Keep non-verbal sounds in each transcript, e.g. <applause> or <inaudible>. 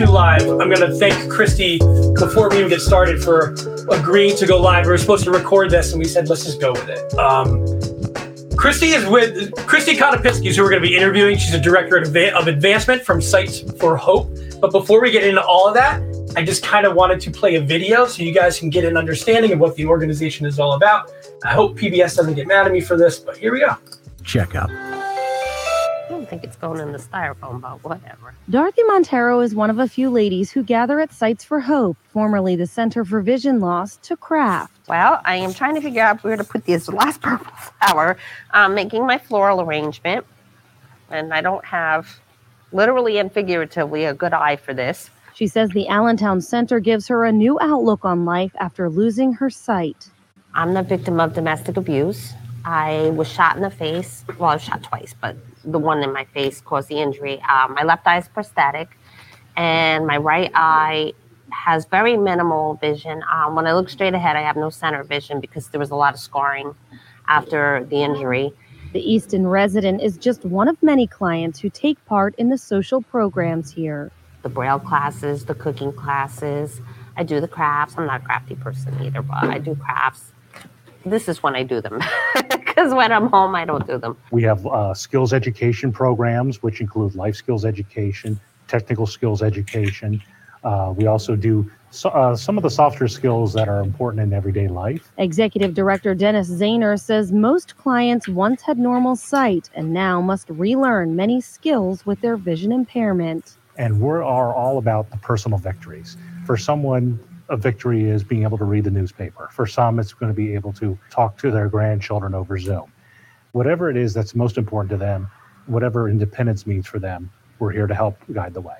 impromptu live. I'm going to thank Christy before we even get started for agreeing to go live. We were supposed to record this, and we said let's just go with it. Um, Christy is with Christy Konopiskis, who we're going to be interviewing. She's a director of, advancement from Sights for Hope. But before we get into all of that, I just kind of wanted to play a video so you guys can get an understanding of what the organization is all about. I hope PBS doesn't get mad at me for this, but here we go. Check out. I think it's going in the styrofoam, but whatever. Dorothy Montero is one of a few ladies who gather at Sights for Hope, formerly the Center for Vision Loss, to craft. Well, I am trying to figure out where to put this last <laughs> purple flower. I'm making my floral arrangement, and I don't have literally and figuratively a good eye for this. She says the Allentown Center gives her a new outlook on life after losing her sight. I'm the victim of domestic abuse. I was shot in the face. Well, I was shot twice, but the one in my face caused the injury. Um, my left eye is prosthetic, and my right eye has very minimal vision. Um, when I look straight ahead, I have no center vision because there was a lot of scarring after the injury. The Easton resident is just one of many clients who take part in the social programs here the braille classes, the cooking classes. I do the crafts. I'm not a crafty person either, but I do crafts. This is when I do them <laughs> because when I'm home, I don't do them. We have uh, skills education programs, which include life skills education, technical skills education. Uh, we also do so, uh, some of the softer skills that are important in everyday life. Executive Director Dennis Zahner says most clients once had normal sight and now must relearn many skills with their vision impairment and we are all about the personal victories. For someone, a victory is being able to read the newspaper. For some, it's going to be able to talk to their grandchildren over Zoom. Whatever it is that's most important to them, whatever independence means for them, we're here to help guide the way.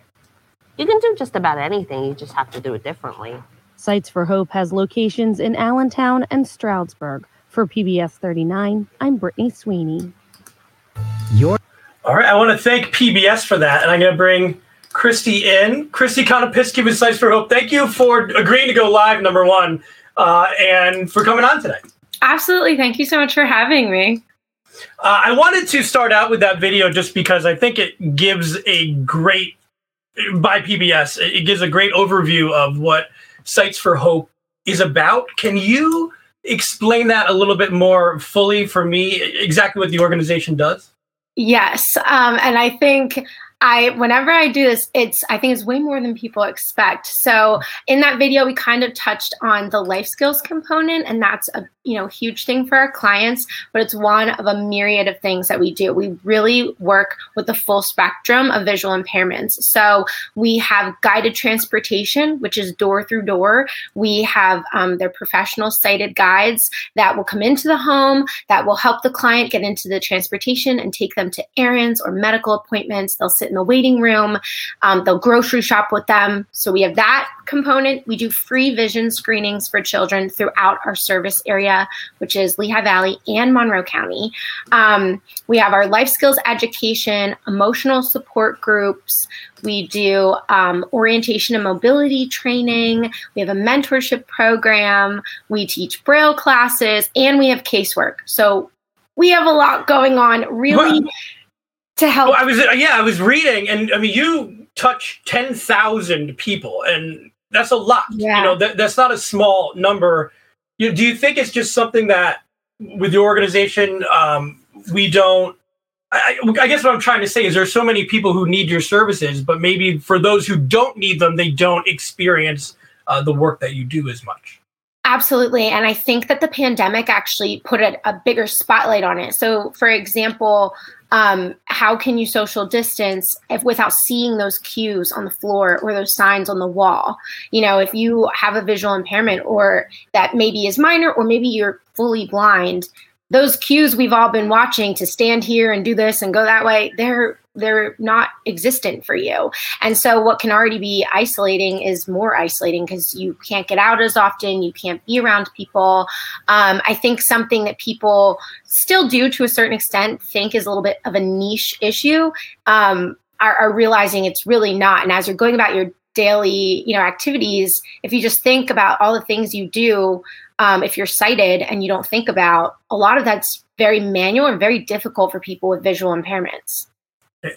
You can do just about anything, you just have to do it differently. Sights for Hope has locations in Allentown and Stroudsburg. For PBS 39, I'm Brittany Sweeney. Your- All right, I want to thank PBS for that, and I'm going to bring Christy in. Christy Konopiski with Sights for Hope. Thank you for agreeing to go live, number one, uh, and for coming on today. Absolutely. Thank you so much for having me. Uh, I wanted to start out with that video just because I think it gives a great, by PBS, it gives a great overview of what Sights for Hope is about. Can you explain that a little bit more fully for me, exactly what the organization does? Yes. Um, and I think I whenever I do this, it's I think it's way more than people expect. So in that video, we kind of touched on the life skills component, and that's a you know huge thing for our clients, but it's one of a myriad of things that we do. We really work with the full spectrum of visual impairments. So we have guided transportation, which is door through door. We have um, their professional sighted guides that will come into the home that will help the client get into the transportation and take them to errands or medical appointments. They'll sit in the waiting room. Um, they'll grocery shop with them. So we have that component. We do free vision screenings for children throughout our service area, which is Lehigh Valley and Monroe County. Um, we have our life skills education, emotional support groups. We do um, orientation and mobility training. We have a mentorship program. We teach Braille classes, and we have casework. So we have a lot going on. Really to help. Well, I was yeah, I was reading, and I mean, you touch ten thousand people, and that's a lot. Yeah. You know, that, that's not a small number. You, do you think it's just something that with your organization um, we don't? I, I, guess what I'm trying to say is there's so many people who need your services, but maybe for those who don't need them, they don't experience uh, the work that you do as much. Absolutely. And I think that the pandemic actually put a, a bigger spotlight on it. So, for example, um, how can you social distance if without seeing those cues on the floor or those signs on the wall? You know if you have a visual impairment or that maybe is minor or maybe you're fully blind those cues we've all been watching to stand here and do this and go that way they're they're not existent for you. And so what can already be isolating is more isolating because you can't get out as often you can't be around people. Um, i think something that people still do to a certain extent think is a little bit of a niche issue um, are, are realizing it's really not. And as you're going about your daily you know activities if you just think about all the things you do um, if you're sighted and you don't think about a lot of that's very manual and very difficult for people with visual impairments.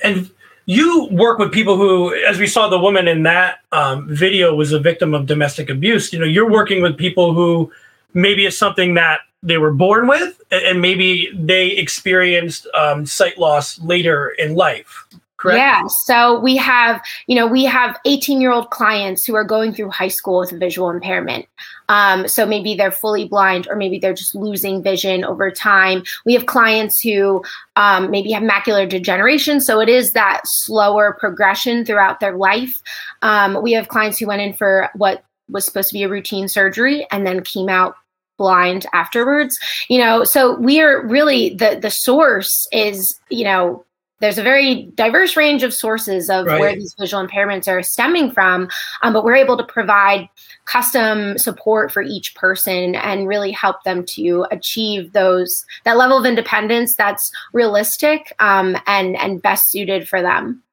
And you work with people who, as we saw, the woman in that um, video was a victim of domestic abuse. You know, you're working with people who maybe it's something that they were born with, and maybe they experienced um, sight loss later in life. Correct? Yeah. So we have, you know, we have 18 year old clients who are going through high school with visual impairment. Um, so maybe they're fully blind or maybe they're just losing vision over time. We have clients who um, maybe have macular degeneration. So it is that slower progression throughout their life. Um, we have clients who went in for what was supposed to be a routine surgery and then came out blind afterwards you know so we are really the the source is you know there's a very diverse range of sources of right. where these visual impairments are stemming from um, but we're able to provide custom support for each person and really help them to achieve those that level of independence that's realistic um, and and best suited for them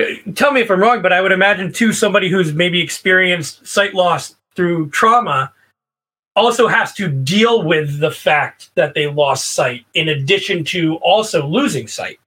uh, tell me if i'm wrong but i would imagine too somebody who's maybe experienced sight loss through trauma also has to deal with the fact that they lost sight in addition to also losing sight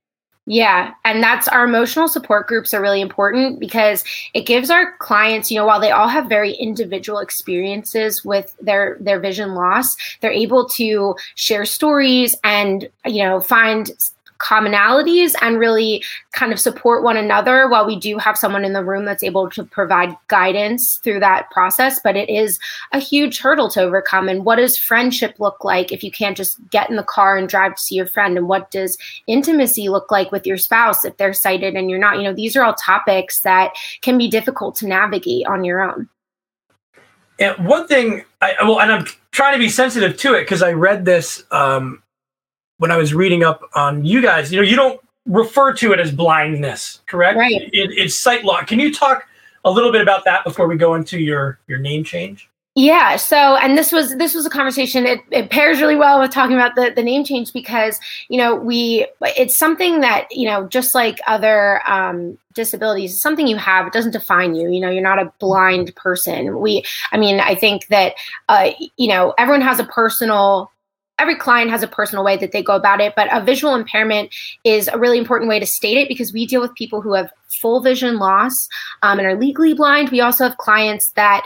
yeah, and that's our emotional support groups are really important because it gives our clients, you know, while they all have very individual experiences with their their vision loss, they're able to share stories and you know find commonalities and really kind of support one another while we do have someone in the room that's able to provide guidance through that process. But it is a huge hurdle to overcome. And what does friendship look like if you can't just get in the car and drive to see your friend? And what does intimacy look like with your spouse if they're sighted and you're not? You know these are all topics that can be difficult to navigate on your own. And one thing I, well and i'm trying to be sensitive to it because i read this um, when I was reading up on you guys, you know, you don't refer to it as blindness, correct? Right. It, it's sight loss. Can you talk a little bit about that before we go into your your name change? Yeah. So, and this was this was a conversation. It, it pairs really well with talking about the the name change because you know we it's something that you know just like other um, disabilities, something you have. It doesn't define you. You know, you're not a blind person. We, I mean, I think that uh, you know everyone has a personal every client has a personal way that they go about it, but a visual impairment is a really important way to state it because we deal with people who have full vision loss um, and are legally blind. We also have clients that,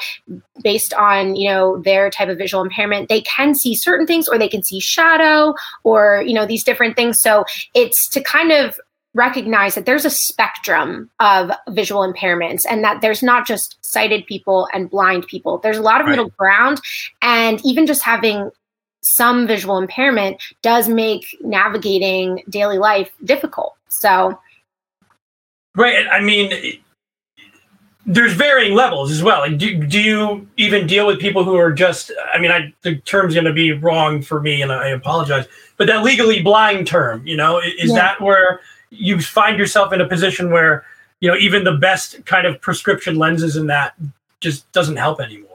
based on you know their type of visual impairment, they can see certain things or they can see shadow or you know these different things. So it's to kind of recognize that there's a spectrum of visual impairments and that there's not just sighted people and blind people. There's a lot of right. middle ground. And even just having some visual impairment does make navigating daily life difficult. So, right. I mean, there's varying levels as well. Like, do, do you even deal with people who are just, I mean, I, the term's going to be wrong for me and I apologize, but that legally blind term, you know, is yeah. that where you find yourself in a position where, you know, even the best kind of prescription lenses in that just doesn't help anymore?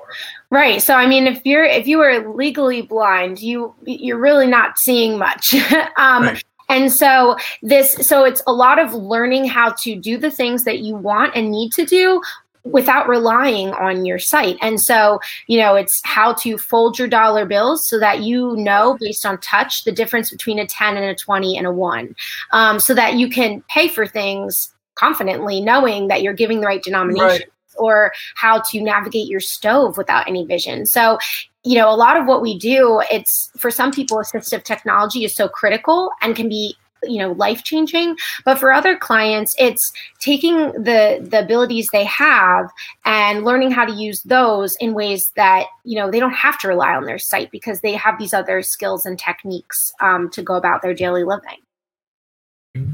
Right. So I mean if you're if you are legally blind, you you're really not seeing much. <laughs> um right. And so this so it's a lot of learning how to do the things that you want and need to do without relying on your sight. And so, you know, it's how to fold your dollar bills so that you know based on touch the difference between a 10 and a 20 and a 1. Um, so that you can pay for things confidently knowing that you're giving the right denomination. Right or how to navigate your stove without any vision. So, you know, a lot of what we do, it's for some people, assistive technology is so critical and can be you know life changing but for other clients it's taking the the abilities they have and learning how to use those in ways that you know they don't have to rely on their sight because they have these other skills and techniques um, to go about their daily living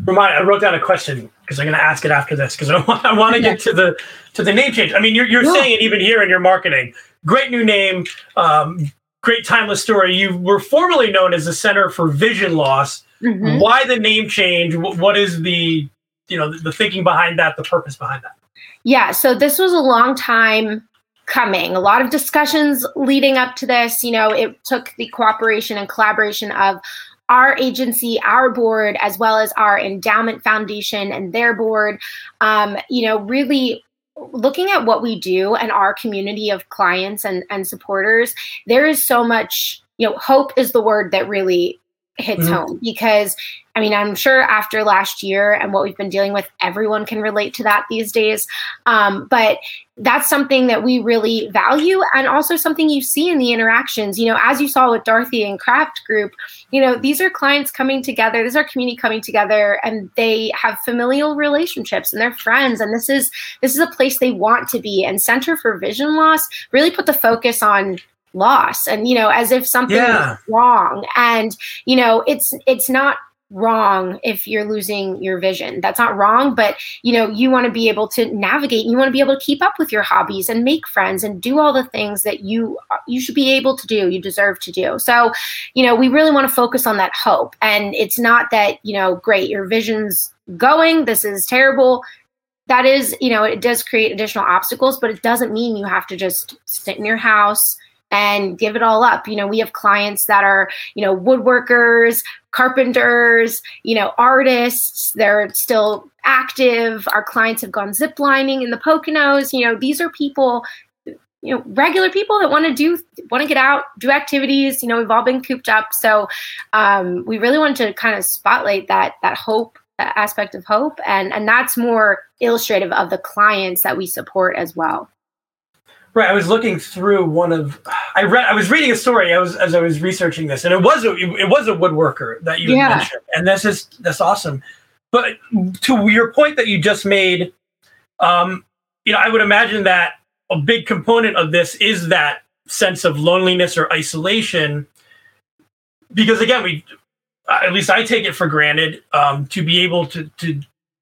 Remind, I wrote down a question because I'm going to ask it after this because I want, I want to get to the to the name change. I mean, you're, you're yeah. saying it even here in your marketing. Great new name, um, great timeless story. You were formerly known as the Center for Vision Loss. Mm-hmm. Why the name change? What is the you know the thinking behind that? The purpose behind that? Yeah, so this was a long time coming. A lot of discussions leading up to this. You know, it took the cooperation and collaboration of our agency, our board, as well as our endowment foundation and their board, um, you know, really looking at what we do and our community of clients and, and supporters, there is so much, you know, hope is the word that really hits Mhm. home because I mean, I'm sure after last year and what we've been dealing with, everyone can relate to that these days. Um, but that's something that we really value and also something you see in the interactions. You know, as you saw with Dorothy and Craft Group, you know, these are clients coming together, this is our community coming together and they have familial relationships and they're friends. And this is this is a place they want to be. And Center for Vision Loss really put the focus on loss and you know as if something Yeah. wrong. And you know it's it's not wrong if you're losing your vision. That's not wrong but you know you want to be able to navigate. You want to be able to keep up with your hobbies and make friends and do all the things that you you should be able to do you deserve to do. So you know we really want to focus on that hope. And it's not that you know great your vision's going this is terrible. That is you know it does create additional obstacles but it doesn't mean you have to just sit in your house and give it all up. You know we have clients that are you know woodworkers carpenters you know artists they're still active. Our clients have gone ziplining in the poconos. You know these are people you know regular people that want to do want to get out do activities. You know we've all been cooped up. So um, we really wanted to kind of spotlight that that hope that aspect of hope and and that's more illustrative of the clients that we support as well Right. I was looking through one of I read I was reading a story I was as I was researching this and it was a it was a woodworker that you Yeah. mentioned. And that's just that's awesome. But to your point that you just made, um, you know, I would imagine that a big component of this is that sense of loneliness or isolation. Because again, we at least I take it for granted um, to be able to to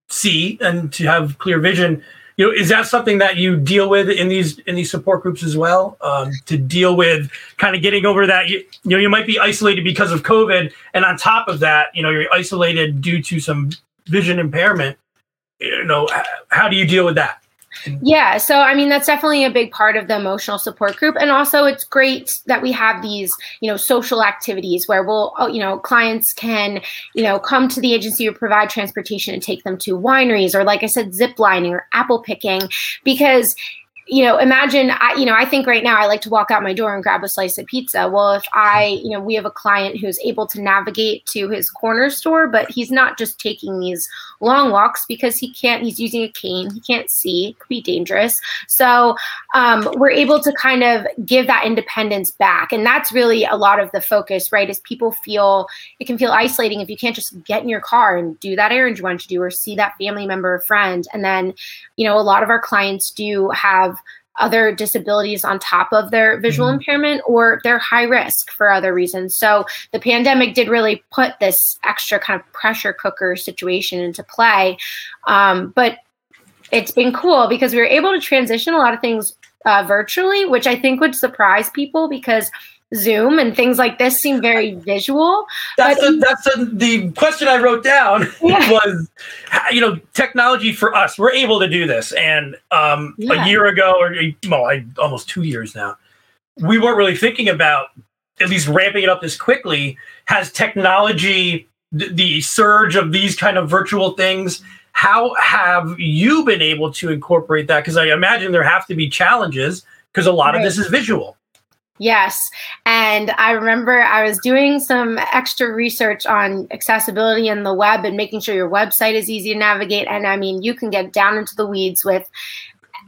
see and to have clear vision you know is that something that you deal with in these in these support groups as well? Um, to deal with kind of getting over that you, you know you might be isolated because of covid and on top of that you know you're isolated due to some vision impairment. You know how do you deal with that Yeah, so I mean that's definitely a big part of the emotional support group, and also it's great that we have these, you know, social activities where we'll, oh, you know, clients can, you know, come to the agency or provide transportation and take them to wineries, or like I said, zip lining or apple picking, because you know imagine i you know i think right now i like to walk out my door and grab a slice of pizza. Well if i you know we have a client who's able to navigate to his corner store but he's not just taking these long walks because he can't he's using a cane he can't see it could be dangerous. So um, we're able to kind of give that independence back and that's really a lot of the focus right is people feel it can feel isolating if you can't just get in your car and do that errand you want to do or see that family member or friend and then you know a lot of our clients do have other disabilities on top of their visual Mhm. impairment or they're high risk for other reasons. So the pandemic did really put this extra kind of pressure cooker situation into play. Um, but it's been cool because we were able to transition a lot of things uh, virtually, which I think would surprise people because Zoom and things like this seem very visual. that's But- that's the, the question i wrote down <laughs> Yeah. was you know technology for us we're able to do this and um, Yeah. a year ago or well I, almost two years now we weren't really thinking about at least ramping it up this quickly has technology th- the surge of these kind of virtual things how have you been able to incorporate that because i imagine there have to be challenges because a lot of this is visual Yes. And I remember I was doing some extra research on accessibility in the web and making sure your website is easy to navigate. And I mean, you can get down into the weeds with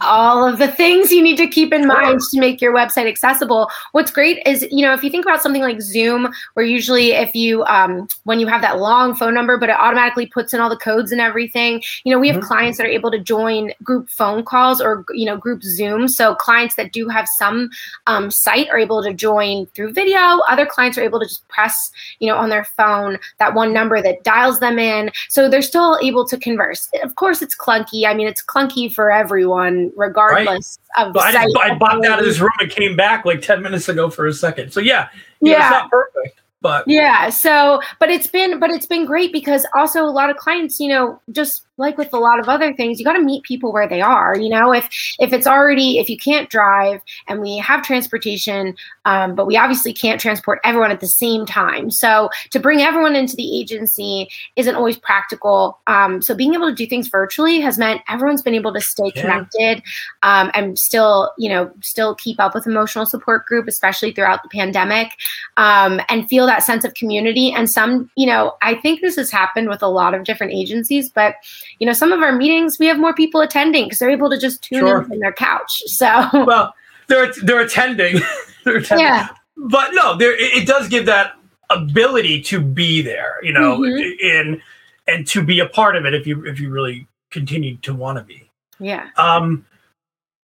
all of the things you need to keep in mind to make your website accessible. What's great is, you know, if you think about something like Zoom, where usually if you, um, when you have that long phone number, but it automatically puts in all the codes and everything, you know, we have Mhm. clients that are able to join group phone calls or, you know, group Zoom. So clients that do have some um, sight are able to join through video. Other clients are able to just press, you know, on their phone that one number that dials them in. So they're still able to converse. Of course, it's clunky. I mean, it's clunky for everyone, regardless of But I, just, I bopped out of this room and came back like 10 minutes ago for a second so yeah, Yeah. it's not perfect but Yeah. So, but it's been, but it's been great because also a lot of clients, you know, just like with a lot of other things, you got to meet people where they are. You know, if if it's already if you can't drive and we have transportation, um, but we obviously can't transport everyone at the same time. So to bring everyone into the agency isn't always practical. Um, so being able to do things virtually has meant everyone's been able to stay Yeah. connected um, and still, you know, still keep up with emotional support group, especially throughout the pandemic, um, and feel that sense of community. And some, you know, I think this has happened with a lot of different agencies, but you know, some of our meetings we have more people attending because they're able to just tune Sure. in from their couch. <laughs> So Well, they're they're attending. <laughs> they're attending. yeah, but no, there it, it does give that ability to be there, you know, Mhm. in and to be a part of it if you if you really continue to want to be. yeah. Um,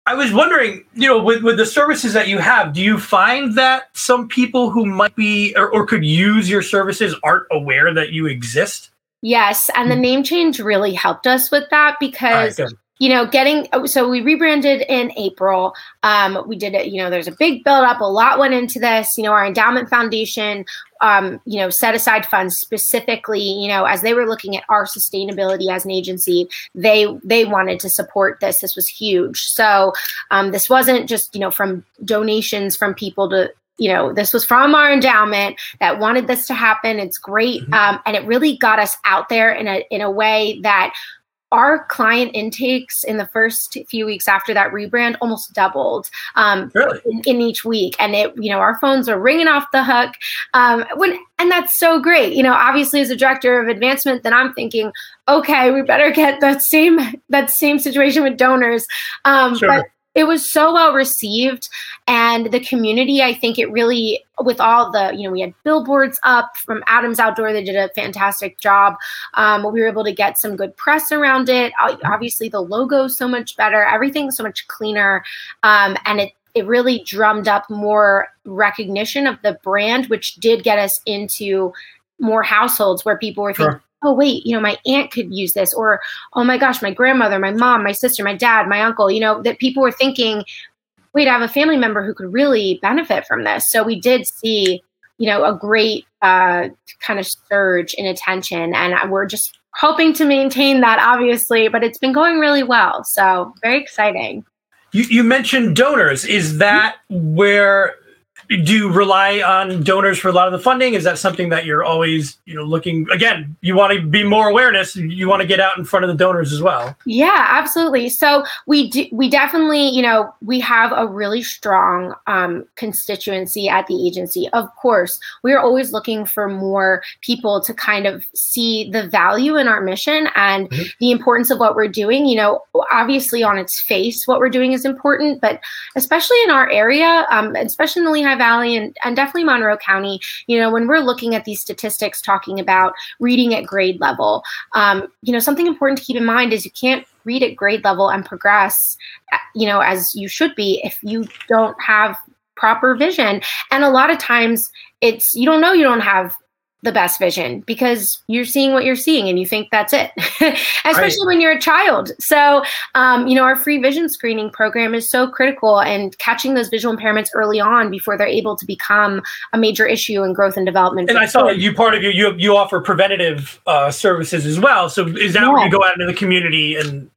I was wondering, you know, with with the services that you have, do you find that some people who might be or, or could use your services aren't aware that you exist? Yes, and the name change really helped us with that because good. you know getting oh, so we rebranded in April. Um, we did it. You know, there's a big build up. A lot went into this. You know, our endowment foundation. Um, you know, set aside funds specifically. You know, as they were looking at our sustainability as an agency, they they wanted to support this. This was huge. So um, this wasn't just you know from donations from people to you know this was from our endowment that wanted this to happen it's great Mhm. um, and it really got us out there in a in a way that our client intakes in the first few weeks after that rebrand almost doubled um, Really? in, in each week and it you know our phones are ringing off the hook um, when and that's so great you know obviously as a director of advancement then i'm thinking okay we better get that same that same situation with donors um, Sure. but it was so well received and the community i think it really with all the you know we had billboards up from adams outdoor they did a fantastic job um, we were able to get some good press around it obviously the logo's so much better everything's so much cleaner um, and it it really drummed up more recognition of the brand which did get us into more households where people were Sure. Oh wait you know my aunt could use this or oh my gosh my grandmother my mom my sister my dad my uncle you know that people were thinking wait i have a family member who could really benefit from this. So we did see you know a great uh, kind of surge in attention and we're just hoping to maintain that obviously but it's been going really well. So very exciting. You you mentioned donors. Is that where do you rely on donors for a lot of the funding? Is that something that you're always, you know, looking again, you want to be more awareness, you want to get out in front of the donors as well. Yeah, absolutely. So we do, we definitely, you know, we have a really strong um, constituency at the agency. Of course, we are always looking for more people to kind of see the value in our mission and Mhm. the importance of what we're doing. You know, obviously on its face, what we're doing is important, but especially in our area, um, especially in the Lehigh Valley and, and definitely Monroe County, you know, when we're looking at these statistics talking about reading at grade level, um, you know, something important to keep in mind is you can't read at grade level and progress, uh, you know, as you should be if you don't have proper vision. And a lot of times it's, you don't know you don't have the best vision because you're seeing what you're seeing and you think that's it, <laughs> especially when you're a child. So, um, you know, our free vision screening program is so critical and catching those visual impairments early on before they're able to become a major issue in growth and development. And I saw that you part of you you you offer preventative uh, services as well. So is that where you go out into the community and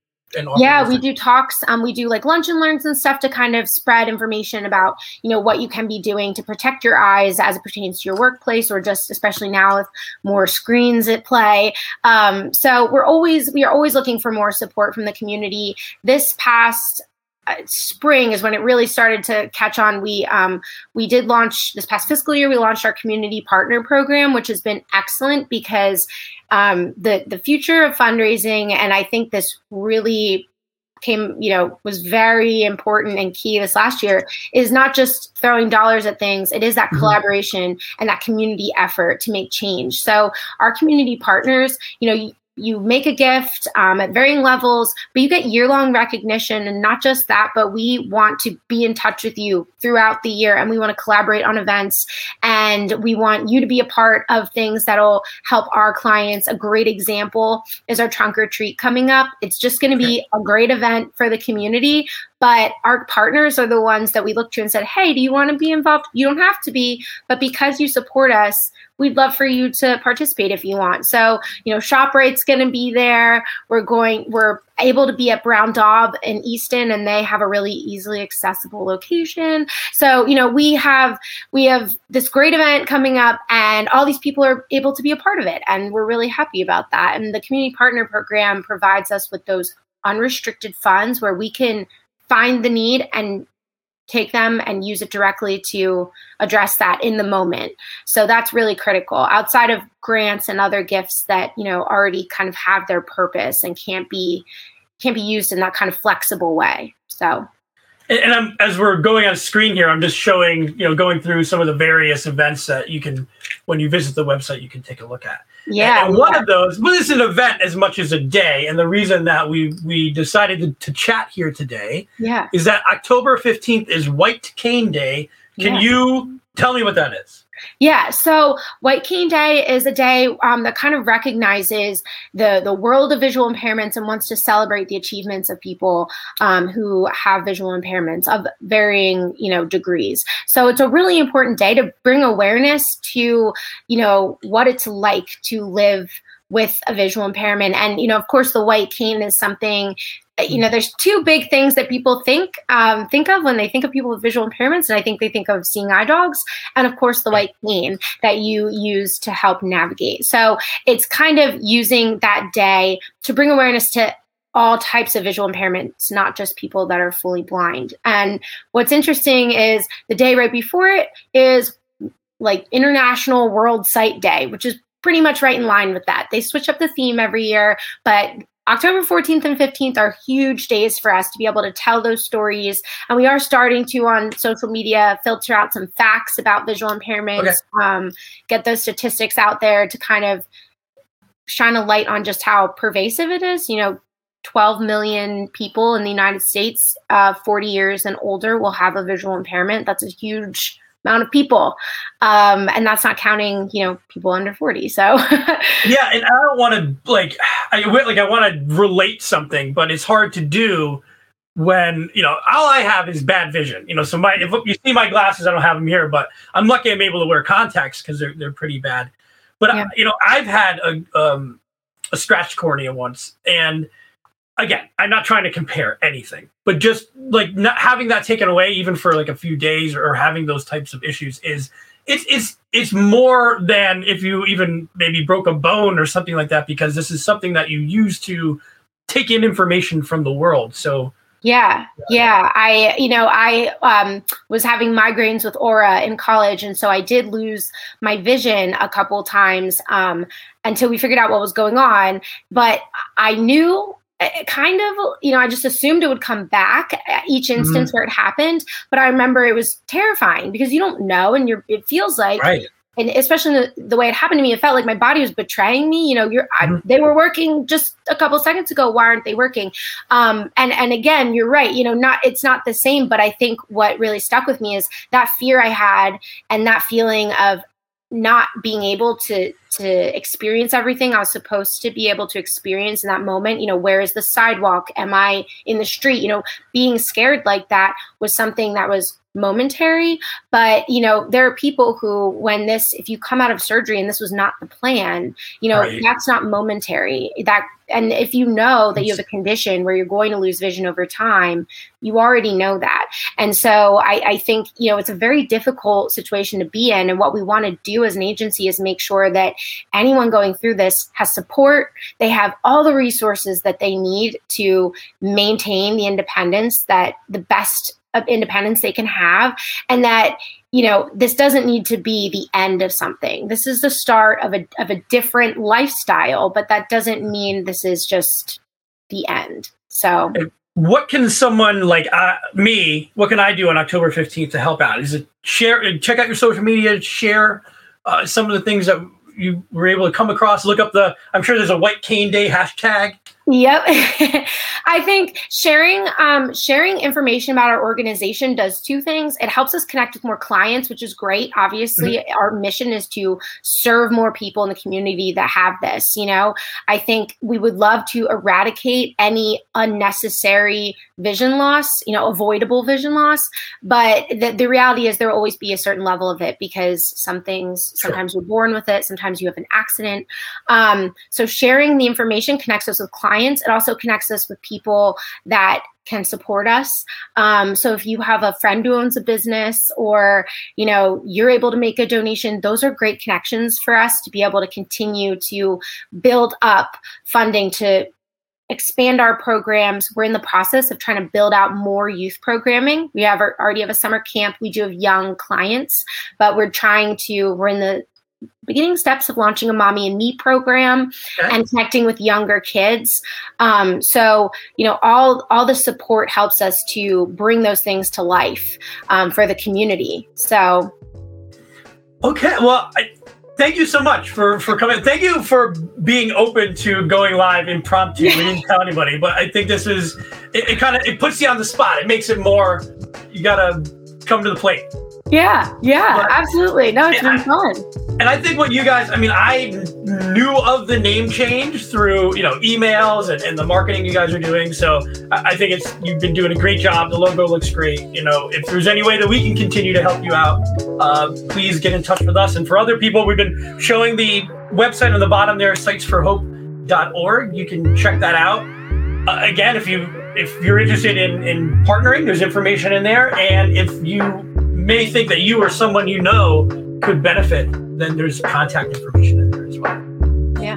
yeah we do talks um, we do like lunch and learns and stuff to kind of spread information about you know what you can be doing to protect your eyes as it pertains to your workplace or just especially now with more screens at play. Um, so we're always we are always looking for more support from the community. This past spring is when it really started to catch on we um, we did launch this past fiscal year we launched our community partner program which has been excellent because um, the the future of fundraising, and I think this really came, you know, was very important and key this last year is not just throwing dollars at things. It is that Mhm. collaboration and that community effort to make change. So our community partners, you know, you, make a gift um, at varying levels, but you get year long recognition. And not just that, but we want to be in touch with you throughout the year and we want to collaborate on events and we want you to be a part of things that'll help our clients. A great example is our trunk or treat coming up. It's just going to be a great event for the community. but our partners are the ones that we look to and said, "Hey, do you want to be involved? You don't have to be, but because you support us, we'd love for you to participate if you want." So, you know, ShopRite's going to be there. We're going we're able to be at Brown Daub in Easton and they have a really easily accessible location. So, you know, we have we have this great event coming up and all these people are able to be a part of it and we're really happy about that. And the community partner program provides us with those unrestricted funds where we can find the need and take them and use it directly to address that in the moment. So that's really critical. Outside of grants and other gifts that, you know, already kind of have their purpose and can't be can't be used in that kind of flexible way. So and, and I'm as we're going on screen here, I'm just showing, you know, going through some of the various events that you can when you visit the website you can take a look at. Yeah. And one of those, well, it's an event as much as a day. And the reason that we we decided to, to chat here today yeah. is that October 15th is White Cane Day. Can Yeah. you tell me what that is? Yeah, so White Cane Day is a day um, that kind of recognizes the the world of visual impairments and wants to celebrate the achievements of people um, who have visual impairments of varying you know degrees. So it's a really important day to bring awareness to you know what it's like to live with a visual impairment. And you know of course the white cane is something you know there's two big things that people think um, think of when they think of people with visual impairments and i think they think of seeing eye dogs and of course the white cane that you use to help navigate. So it's kind of using that day to bring awareness to all types of visual impairments not just people that are fully blind. And what's interesting is the day right before it is like international world sight day which is pretty much right in line with that they switch up the theme every year but October 14th and 15th are huge days for us to be able to tell those stories. And we are starting to, on social media, filter out some facts about visual impairments, Okay. um, get those statistics out there to kind of shine a light on just how pervasive it is. You know, 12 million people in the United States, uh, 40 years and older, will have a visual impairment. That's a huge amount of people. Um, and that's not counting, you know, people under 40. So, <laughs> Yeah, and I don't want to like, I like I want to relate something, but it's hard to do when you know all I have is bad vision. You know, so my if you see my glasses, I don't have them here, but I'm lucky I'm able to wear contacts because they're they're pretty bad. But Yeah. I, you know, I've had a um a scratch cornea once, and again, I'm not trying to compare anything, but just like not having that taken away, even for like a few days, or having those types of issues is it's it's it's more than if you even maybe broke a bone or something like that because this is something that you use to take in information from the world. So Yeah, yeah. I, you know, I um, was having migraines with aura in college, and so I did lose my vision a couple times um, until we figured out what was going on. But I knew. Uh, Kind of, you know, I just assumed it would come back at each instance where it happened. But I remember it was terrifying because you don't know, and you're. It feels like right, and especially the, the way it happened to me, it felt like my body was betraying me. You know, you're I, Mhm. they were working just a couple seconds ago. Why aren't they working? Um, and and again, you're right. You know, not it's not the same. But I think what really stuck with me is that fear I had and that feeling of not being able to to experience everything I was supposed to be able to experience in that moment. You know, where is the sidewalk? Am I in the street? You know, being scared like that was something that was momentary but you know there are people who when this if you come out of surgery and this was not the plan you know Right. that's not momentary. That and if you know that you have a condition where you're going to lose vision over time you already know that. And so I, I think you know it's a very difficult situation to be in. And what we want to do as an agency is make sure that anyone going through this has support. They have all the resources that they need to maintain the independence that the best of independence they can have and that you know this doesn't need to be the end of something this is the start of a of a different lifestyle but that doesn't mean this is just the end so what can someone like uh, me? What can I do on October fifteenth to help out? Is it share? Check out your social media. Share uh, some of the things that you were able to come across. Look up the. I'm sure there's a White Cane Day hashtag Yep. <laughs> I think sharing um, sharing information about our organization does two things. It helps us connect with more clients, which is great. Obviously, mm-hmm. our mission is to serve more people in the community that have this. You know, I think we would love to eradicate any unnecessary vision loss, you know, avoidable vision loss. But the, the reality is there will always be a certain level of it because some things, sure. sometimes you're born with it, sometimes you have an accident. Um, so sharing the information connects us with clients. It also connects us with people that can support us. Um, so if you have a friend who owns a business or, you know, you're able to make a donation, those are great connections for us to be able to continue to build up funding to expand our programs. We're in the process of trying to build out more youth programming. We have already have a summer camp. We do have young clients, but we're trying to. We're in the beginning steps of launching a mommy and me program okay. and connecting with younger kids um, so you know all all the support helps us to bring those things to life um, for the community so okay well I, thank you so much for for coming. Thank you for being open to going live impromptu. We didn't tell anybody, but I think this is it, it kind of it puts you on the spot. It makes it more. You gotta come to the plate. Yeah, yeah, but, absolutely. No, it's been I, fun. And I think what you guys, I mean, I knew of the name change through, you know, emails and, and the marketing you guys are doing. So I, I, think it's, you've been doing a great job. The logo looks great. You know, if there's any way that we can continue to help you out, uh, please get in touch with us. And for other people, we've been showing the website on the bottom there, sightsforhope.org. You can check that out. Uh, again, if you, if you're interested in, in partnering, there's information in there. And if you may think that you or someone you know could benefit, then there's contact information in there as well. Yeah.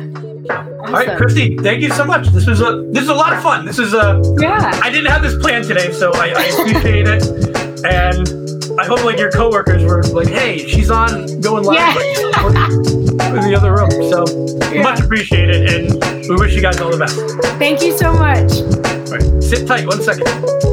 Awesome. All right, Christy, thank you so much. This was a this is a lot of fun. This is a yeah. I didn't have this plan today, so I, I appreciate it, and I hope like your coworkers were like, "Hey, she's on going live yeah. in the other room." So yeah. much appreciated, and we wish you guys all the best. Thank you so much. All right, sit tight. One second.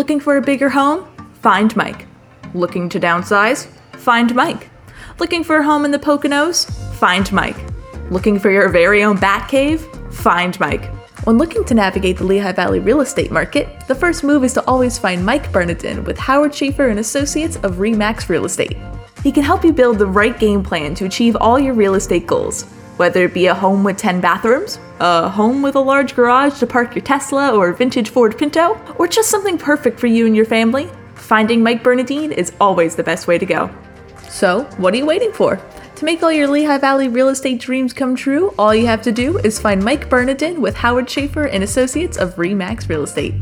Looking for a bigger home? Find Mike. Looking to downsize? Find Mike. Looking for a home in the Poconos? Find Mike. Looking for your very own bat cave? Find Mike. When looking to navigate the Lehigh Valley real estate market, the first move is to always find Mike Bernardin with Howard Schaefer and Associates of Remax Real Estate. He can help you build the right game plan to achieve all your real estate goals whether it be a home with 10 bathrooms, a home with a large garage to park your Tesla or vintage Ford Pinto, or just something perfect for you and your family, finding Mike Bernadine is always the best way to go. So, what are you waiting for? To make all your Lehigh Valley real estate dreams come true, all you have to do is find Mike Bernadine with Howard Schaefer and Associates of Remax Real Estate.